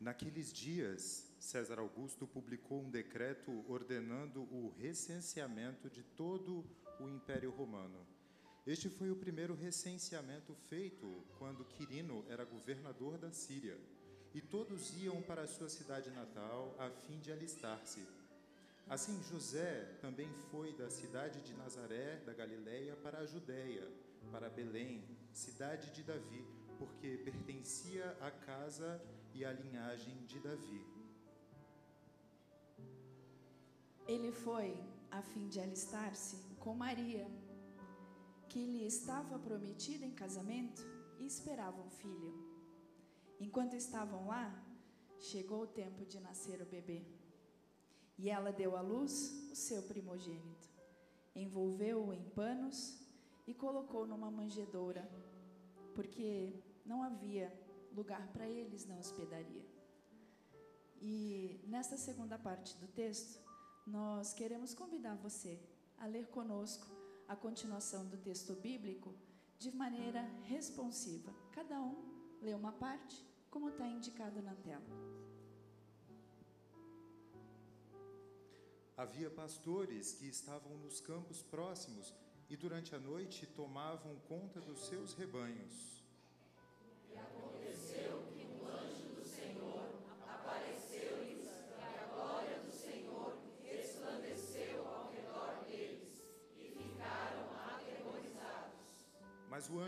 Naqueles dias, César Augusto publicou um decreto ordenando o recenseamento de todo o Império Romano. Este foi o primeiro recenseamento feito quando Quirino era governador da Síria, e todos iam para a sua cidade natal a fim de alistar-se. Assim, José também foi da cidade de Nazaré, da Galiléia, para a Judéia, para Belém, cidade de Davi, porque pertencia à casa e à linhagem de Davi. Ele foi a fim de alistar-se com Maria, que lhe estava prometida em casamento e esperava um filho. Enquanto estavam lá, chegou o tempo de nascer o bebê. E ela deu à luz o seu primogênito, envolveu-o em panos e colocou numa manjedoura, porque não havia lugar para eles na hospedaria. E nesta segunda parte do texto, nós queremos convidar você a ler conosco a continuação do texto bíblico de maneira responsiva. Cada um lê uma parte, como está indicado na tela. Havia pastores que estavam nos campos próximos e durante a noite tomavam conta dos seus rebanhos.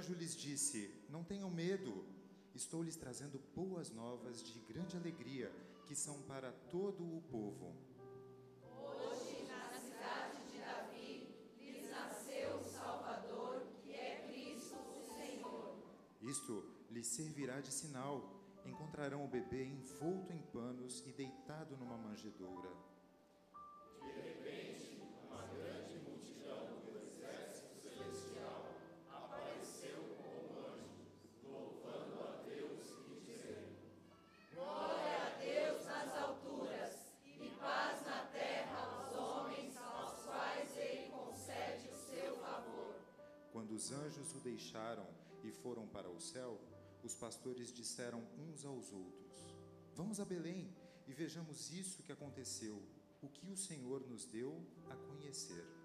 Anjo lhes disse: Não tenham medo, estou lhes trazendo boas novas de grande alegria, que são para todo o povo. Hoje, na cidade de Davi, lhes nasceu o Salvador, que é Cristo o Senhor. Isto lhes servirá de sinal. Encontrarão o bebê envolto em panos e deitado numa manjedoura. Glória os anjos o deixaram e foram para o céu, os pastores disseram uns aos outros: Vamos a Belém e vejamos isso que aconteceu, o que o Senhor nos deu a conhecer.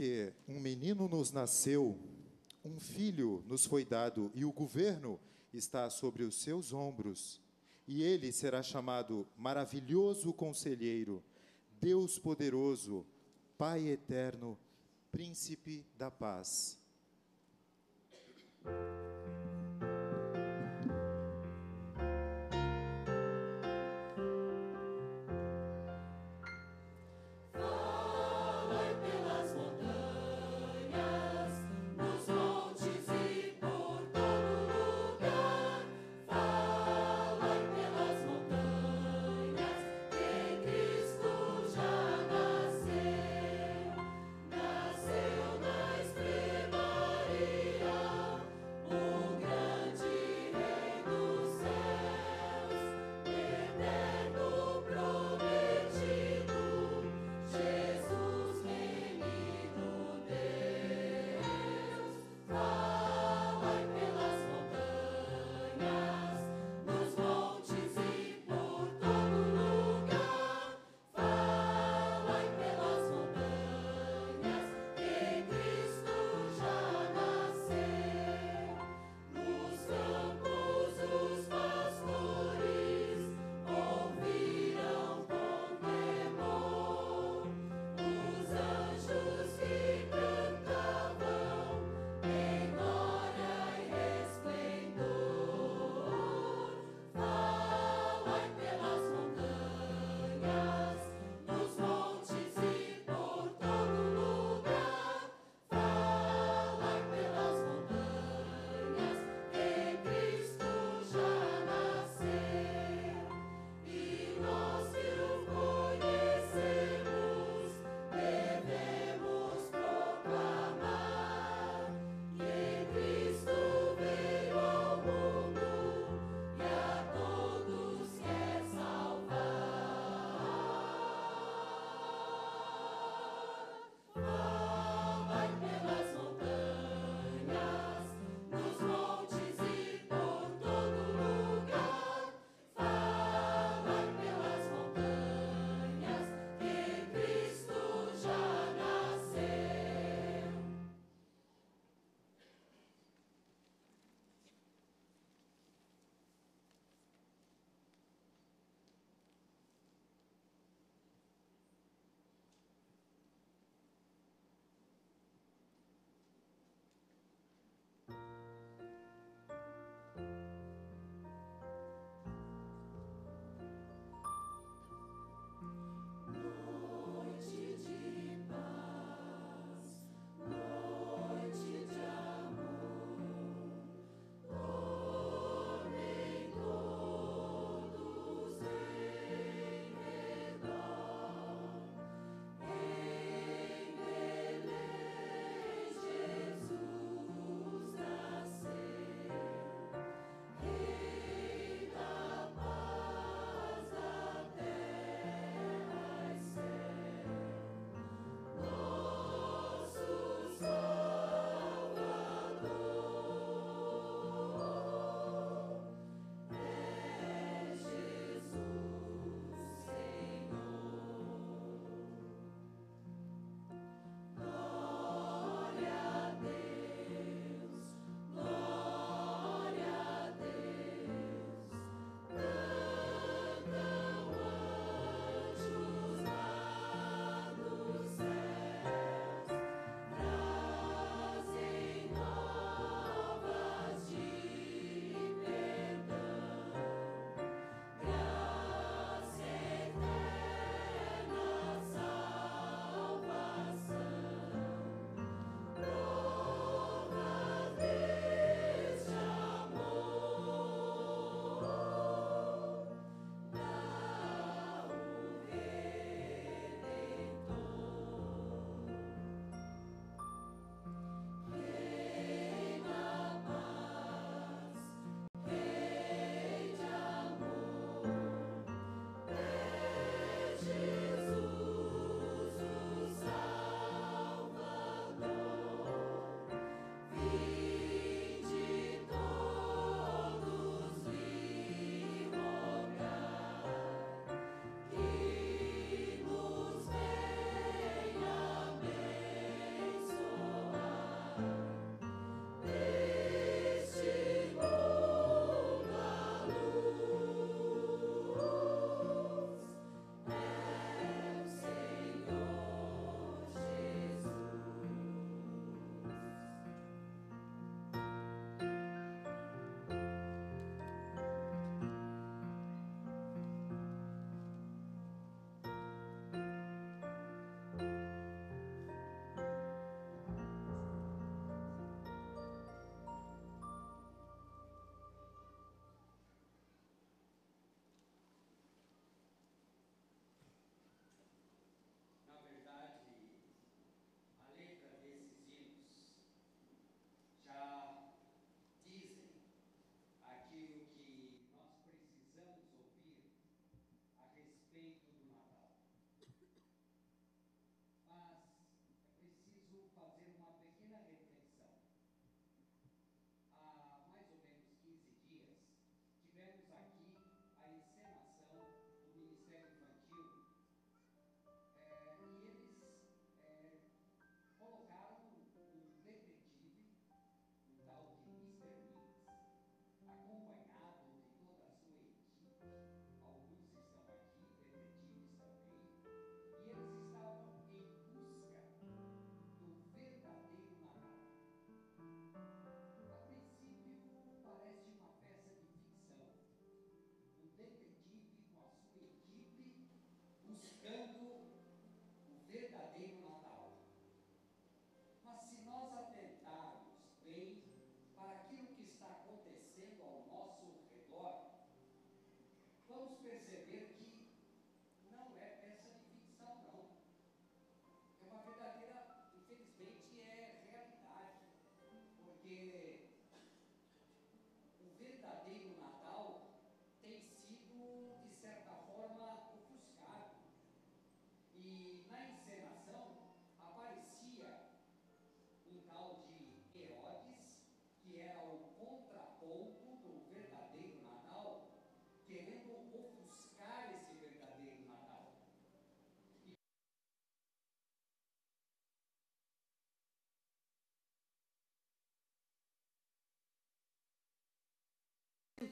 Porque um menino nos nasceu, um filho nos foi dado, e o governo está sobre os seus ombros. E ele será chamado Maravilhoso Conselheiro, Deus Poderoso, Pai Eterno, Príncipe da Paz.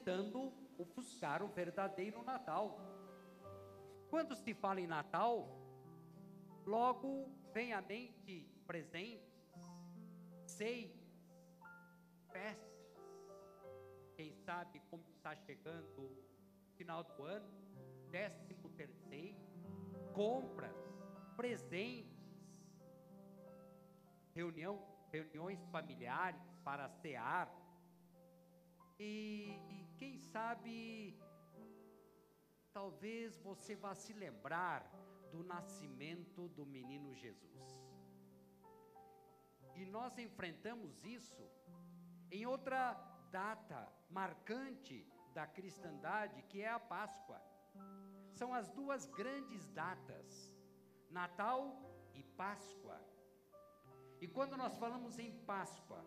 Tentando ofuscar o verdadeiro Natal. Quando se fala em Natal, logo vem à mente presentes, ceias, festas. Quem sabe como está chegando o final do ano, décimo terceiro, compras, presentes, reunião, reuniões familiares para cear, e quem sabe, talvez você vá se lembrar do nascimento do menino Jesus. E nós enfrentamos isso em outra data marcante da cristandade, que é a Páscoa. São as duas grandes datas, Natal e Páscoa. E quando nós falamos em Páscoa,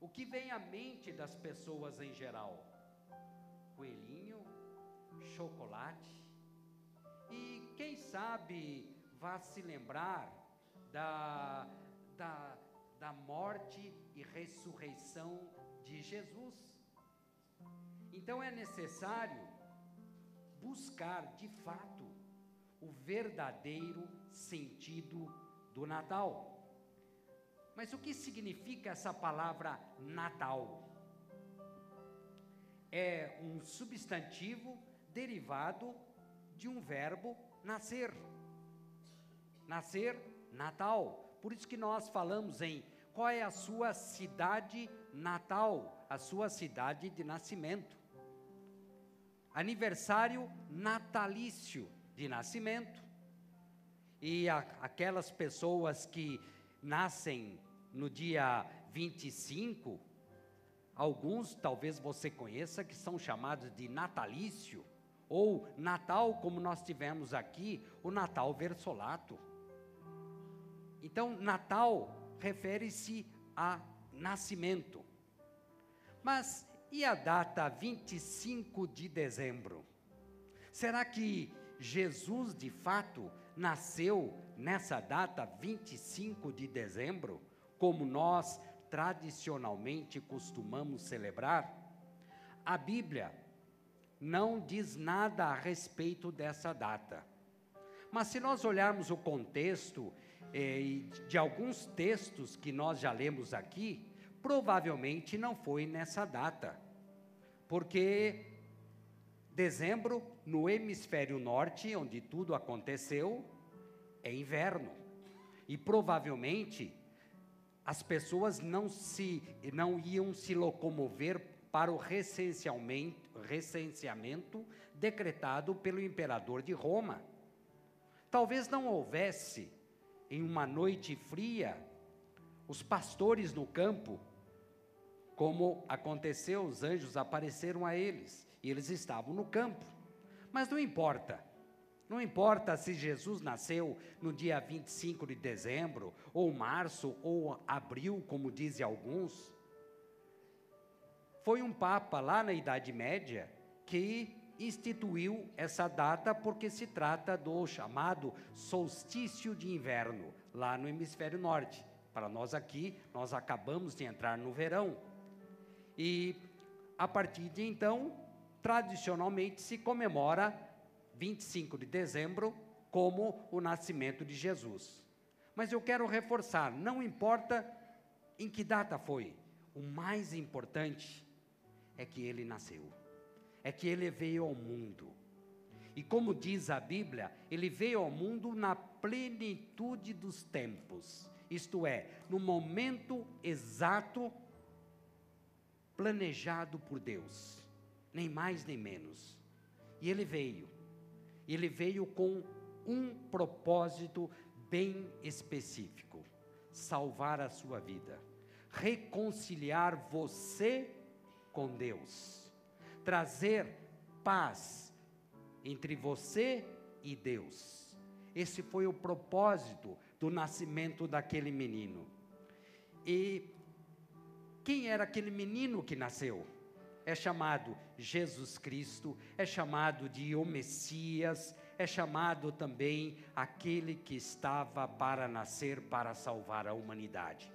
o que vem à mente das pessoas em geral? Chocolate. E quem sabe vá se lembrar da, da, da morte e ressurreição de Jesus. Então é necessário buscar de fato o verdadeiro sentido do Natal. Mas o que significa essa palavra Natal? É um substantivo derivado de um verbo nascer. Nascer, Natal. Por isso que nós falamos em qual é a sua cidade natal, a sua cidade de nascimento. Aniversário natalício de nascimento. E a, aquelas pessoas que nascem no dia 25, alguns talvez você conheça que são chamados de natalício, ou Natal, como nós tivemos aqui, o Natal versolato. Então, Natal refere-se a nascimento. Mas e a data 25 de dezembro? Será que Jesus de fato nasceu nessa data 25 de dezembro, como nós tradicionalmente costumamos celebrar? A Bíblia não diz nada a respeito dessa data. Mas se nós olharmos o contexto eh, de alguns textos que nós já lemos aqui, provavelmente não foi nessa data, porque dezembro, no hemisfério norte, onde tudo aconteceu, é inverno. E provavelmente as pessoas não se não iam se locomover para o recenseamento, decretado pelo imperador de Roma. Talvez não houvesse em uma noite fria os pastores no campo, como aconteceu, os anjos apareceram a eles e eles estavam no campo. Mas não importa. Não importa se Jesus nasceu no dia 25 de dezembro, ou março, ou abril, como dizem alguns. Foi um Papa lá na Idade Média que instituiu essa data porque se trata do chamado solstício de inverno, lá no hemisfério norte. Para nós aqui, nós acabamos de entrar no verão. E a partir de então, tradicionalmente se comemora 25 de dezembro como o nascimento de Jesus. Mas eu quero reforçar, não importa em que data foi, o mais importante é que ele nasceu, é que ele veio ao mundo. E como diz a Bíblia, ele veio ao mundo na plenitude dos tempos, isto é, no momento exato planejado por Deus, nem mais nem menos. E ele veio, ele veio com um propósito bem específico: salvar a sua vida, reconciliar você com Deus, trazer paz entre você e Deus. Esse foi o propósito do nascimento daquele menino. E quem era aquele menino que nasceu? É chamado Jesus Cristo, é chamado de o Messias, é chamado também aquele que estava para nascer para salvar a humanidade.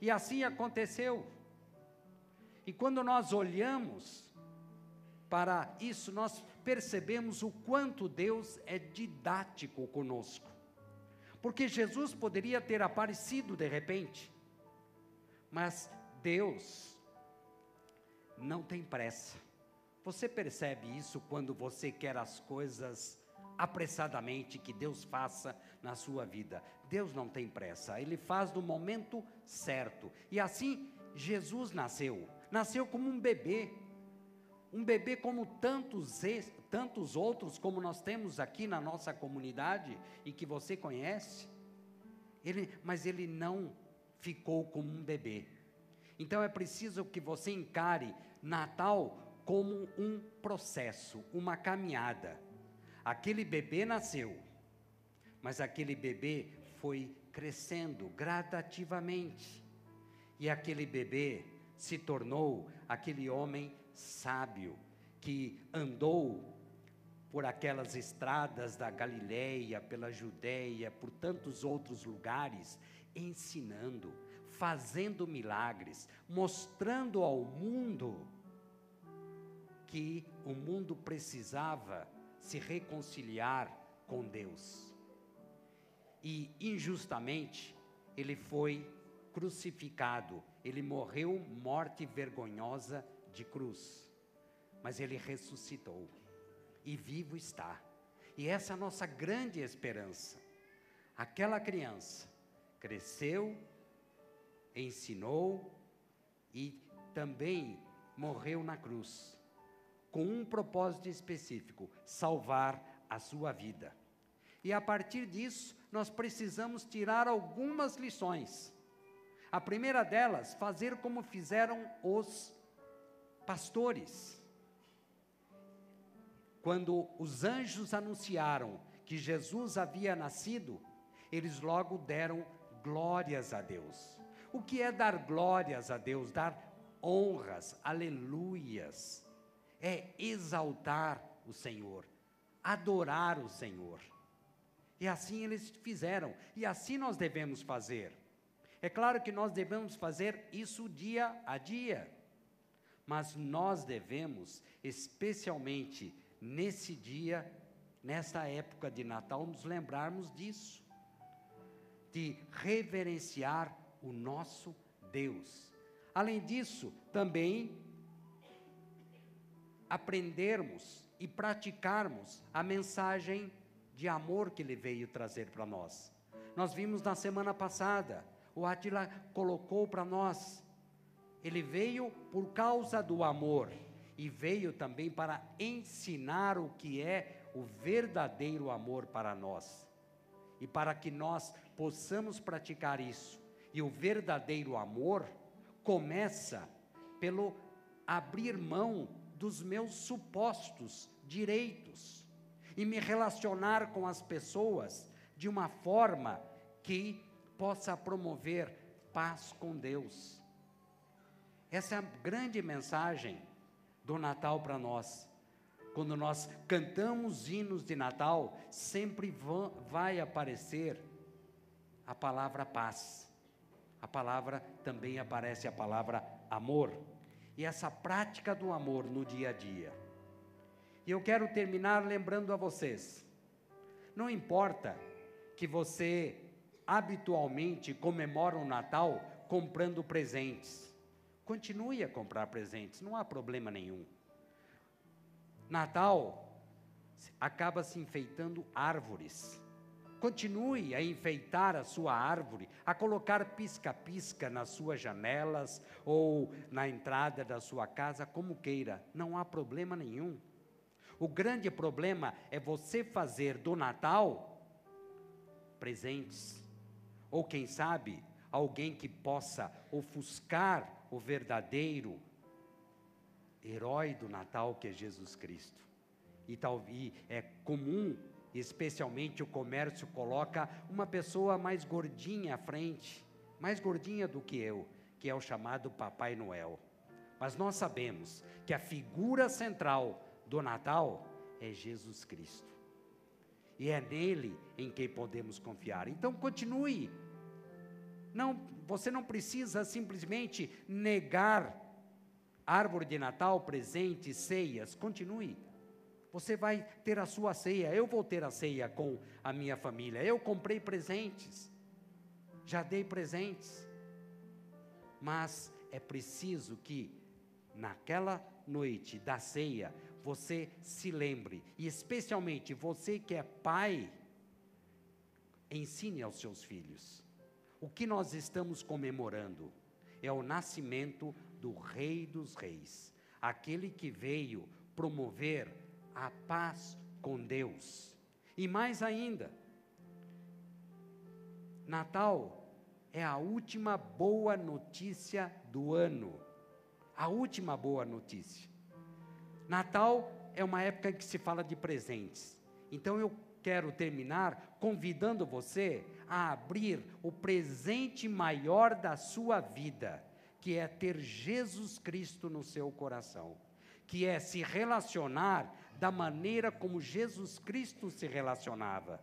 E assim aconteceu. E quando nós olhamos para isso, nós percebemos o quanto Deus é didático conosco. Porque Jesus poderia ter aparecido de repente, mas Deus não tem pressa. Você percebe isso quando você quer as coisas apressadamente que Deus faça na sua vida. Deus não tem pressa, Ele faz no momento certo. E assim Jesus nasceu. Nasceu como um bebê. Um bebê como tantos, tantos outros, como nós temos aqui na nossa comunidade e que você conhece. Ele, mas ele não ficou como um bebê. Então é preciso que você encare Natal como um processo, uma caminhada. Aquele bebê nasceu, mas aquele bebê foi crescendo gradativamente. E aquele bebê se tornou aquele homem sábio que andou por aquelas estradas da Galileia, pela Judéia, por tantos outros lugares, ensinando fazendo milagres, mostrando ao mundo que o mundo precisava se reconciliar com Deus. E injustamente ele foi crucificado, ele morreu morte vergonhosa de cruz. Mas ele ressuscitou e vivo está. E essa é a nossa grande esperança. Aquela criança cresceu, ensinou e também morreu na cruz, com um propósito específico: salvar a sua vida. E a partir disso, nós precisamos tirar algumas lições. A primeira delas, fazer como fizeram os pastores. Quando os anjos anunciaram que Jesus havia nascido, eles logo deram glórias a Deus. O que é dar glórias a Deus, dar honras, aleluias? É exaltar o Senhor, adorar o Senhor. E assim eles fizeram, e assim nós devemos fazer. É claro que nós devemos fazer isso dia a dia, mas nós devemos, especialmente nesse dia, nessa época de Natal, nos lembrarmos disso, de reverenciar o nosso Deus. Além disso, também aprendermos e praticarmos a mensagem de amor que ele veio trazer para nós. Nós vimos na semana passada, o Atila colocou para nós, ele veio por causa do amor e veio também para ensinar o que é o verdadeiro amor para nós. E para que nós possamos praticar isso, e o verdadeiro amor começa pelo abrir mão dos meus supostos direitos e me relacionar com as pessoas de uma forma que possa promover paz com Deus. Essa é a grande mensagem do Natal para nós. Quando nós cantamos hinos de Natal, sempre vai aparecer a palavra paz a palavra também aparece a palavra amor. E essa prática do amor no dia a dia. E eu quero terminar lembrando a vocês: não importa que você habitualmente comemora o Natal comprando presentes. Continue a comprar presentes, não há problema nenhum. Natal acaba se enfeitando árvores. Continue a enfeitar a sua árvore, a colocar pisca-pisca nas suas janelas ou na entrada da sua casa, como queira, não há problema nenhum. O grande problema é você fazer do Natal presentes, ou quem sabe, alguém que possa ofuscar o verdadeiro herói do Natal que é Jesus Cristo. E, tal, e é comum especialmente o comércio coloca uma pessoa mais gordinha à frente, mais gordinha do que eu, que é o chamado Papai Noel. Mas nós sabemos que a figura central do Natal é Jesus Cristo. E é nele em quem podemos confiar. Então continue. Não, você não precisa simplesmente negar árvore de Natal, presentes, ceias. Continue. Você vai ter a sua ceia, eu vou ter a ceia com a minha família. Eu comprei presentes, já dei presentes. Mas é preciso que, naquela noite da ceia, você se lembre, e especialmente você que é pai, ensine aos seus filhos. O que nós estamos comemorando é o nascimento do Rei dos Reis, aquele que veio promover a paz com Deus. E mais ainda, Natal é a última boa notícia do ano. A última boa notícia. Natal é uma época em que se fala de presentes. Então eu quero terminar convidando você a abrir o presente maior da sua vida, que é ter Jesus Cristo no seu coração, que é se relacionar da maneira como Jesus Cristo se relacionava.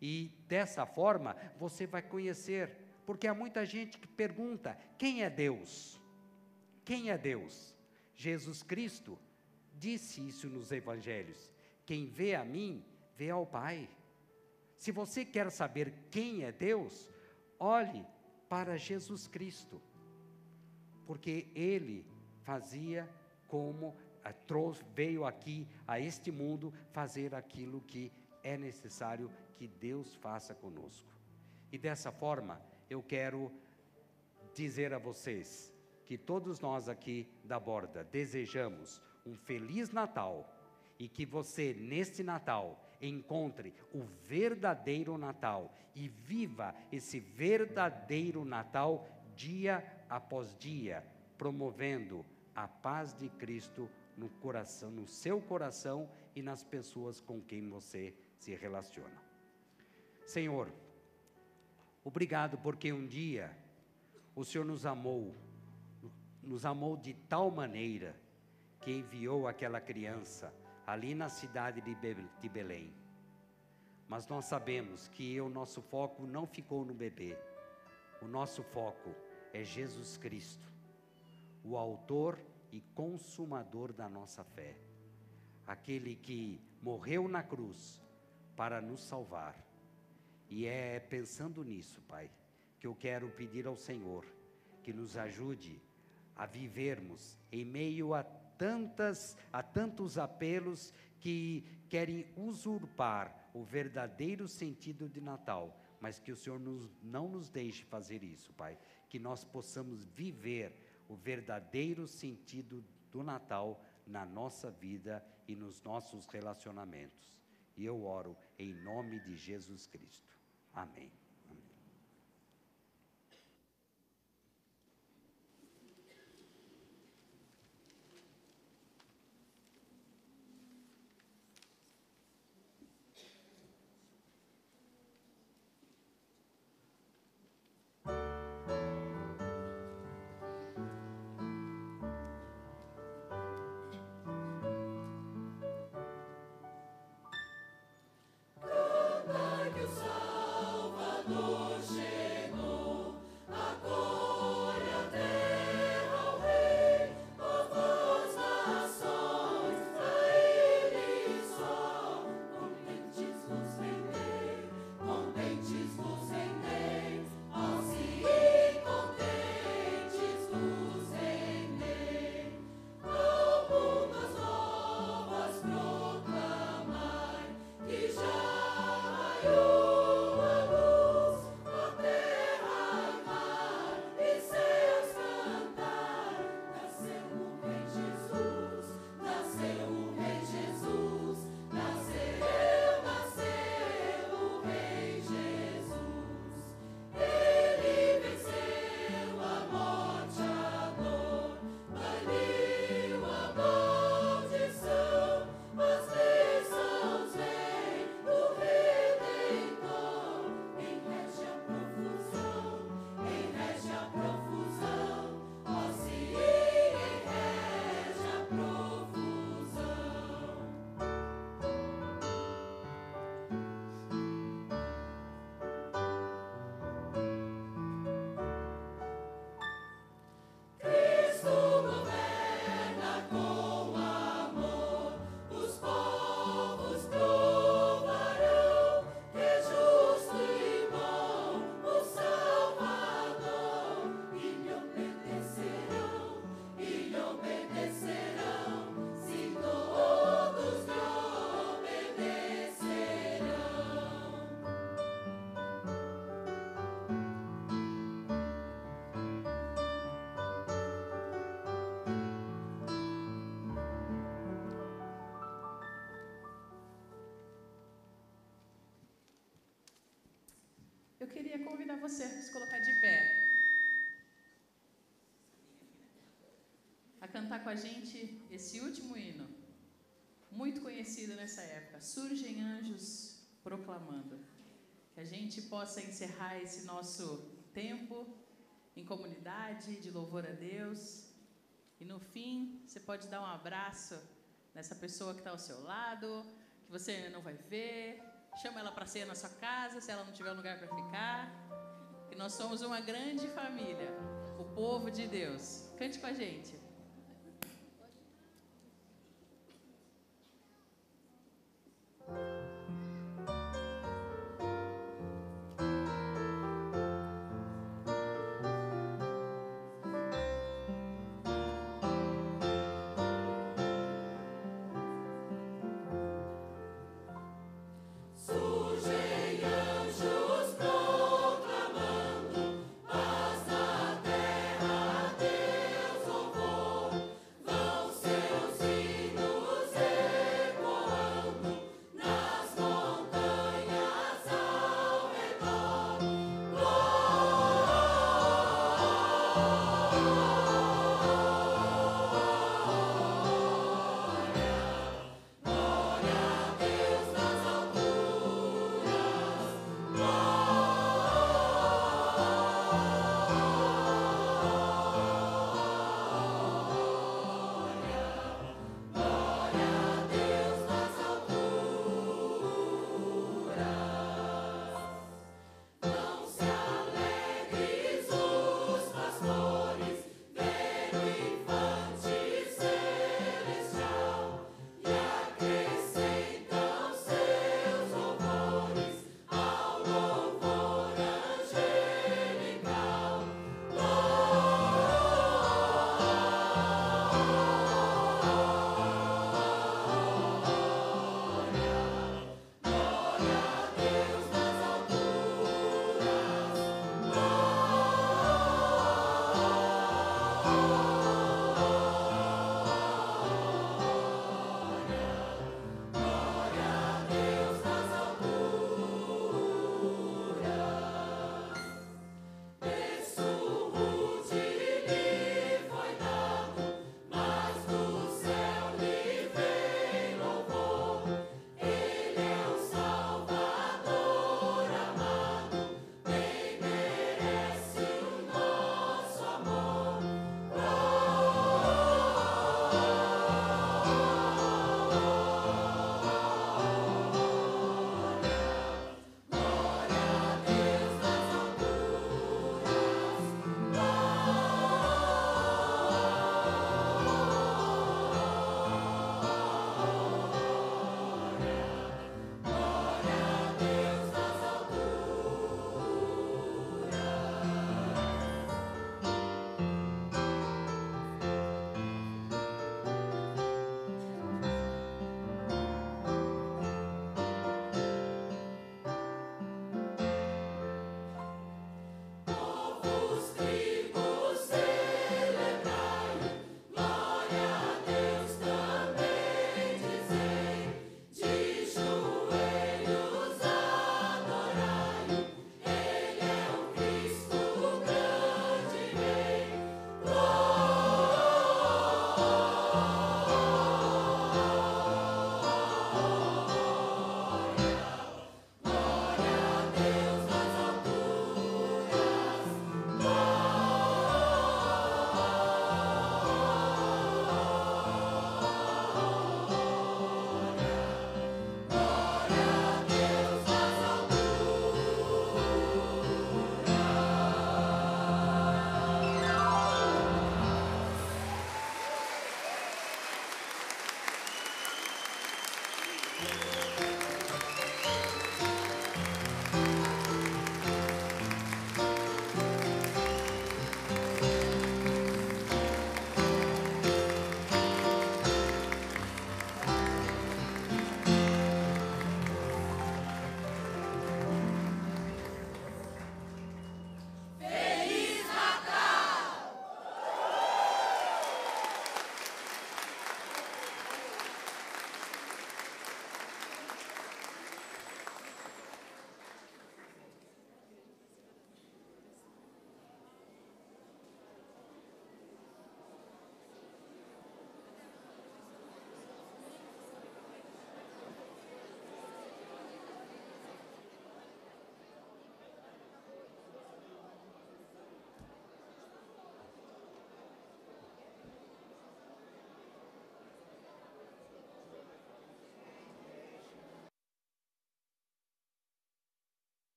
E dessa forma você vai conhecer, porque há muita gente que pergunta: quem é Deus? Quem é Deus? Jesus Cristo disse isso nos evangelhos: quem vê a mim, vê ao Pai. Se você quer saber quem é Deus, olhe para Jesus Cristo, porque ele fazia como trouxe, veio aqui a este mundo fazer aquilo que é necessário que Deus faça conosco. E dessa forma, eu quero dizer a vocês que todos nós aqui da borda desejamos um feliz Natal e que você, neste Natal, encontre o verdadeiro Natal e viva esse verdadeiro Natal dia após dia, promovendo a paz de Cristo no coração, no seu coração e nas pessoas com quem você se relaciona. Senhor, obrigado porque um dia o Senhor nos amou, nos amou de tal maneira que enviou aquela criança ali na cidade de Belém. Mas nós sabemos que o nosso foco não ficou no bebê. O nosso foco é Jesus Cristo, o autor e consumador da nossa fé, aquele que morreu na cruz para nos salvar. E é pensando nisso, Pai, que eu quero pedir ao Senhor que nos ajude a vivermos em meio a tantas a tantos apelos que querem usurpar o verdadeiro sentido de Natal, mas que o Senhor nos, não nos deixe fazer isso, Pai, que nós possamos viver o verdadeiro sentido do Natal na nossa vida e nos nossos relacionamentos. E eu oro em nome de Jesus Cristo. Amém. Queria convidar você a se colocar de pé. A cantar com a gente esse último hino, muito conhecido nessa época. Surgem anjos proclamando. Que a gente possa encerrar esse nosso tempo em comunidade, de louvor a Deus. E no fim, você pode dar um abraço nessa pessoa que está ao seu lado, que você não vai ver. Chama ela para ceia na sua casa, se ela não tiver lugar para ficar. Que nós somos uma grande família, o povo de Deus. Cante com a gente.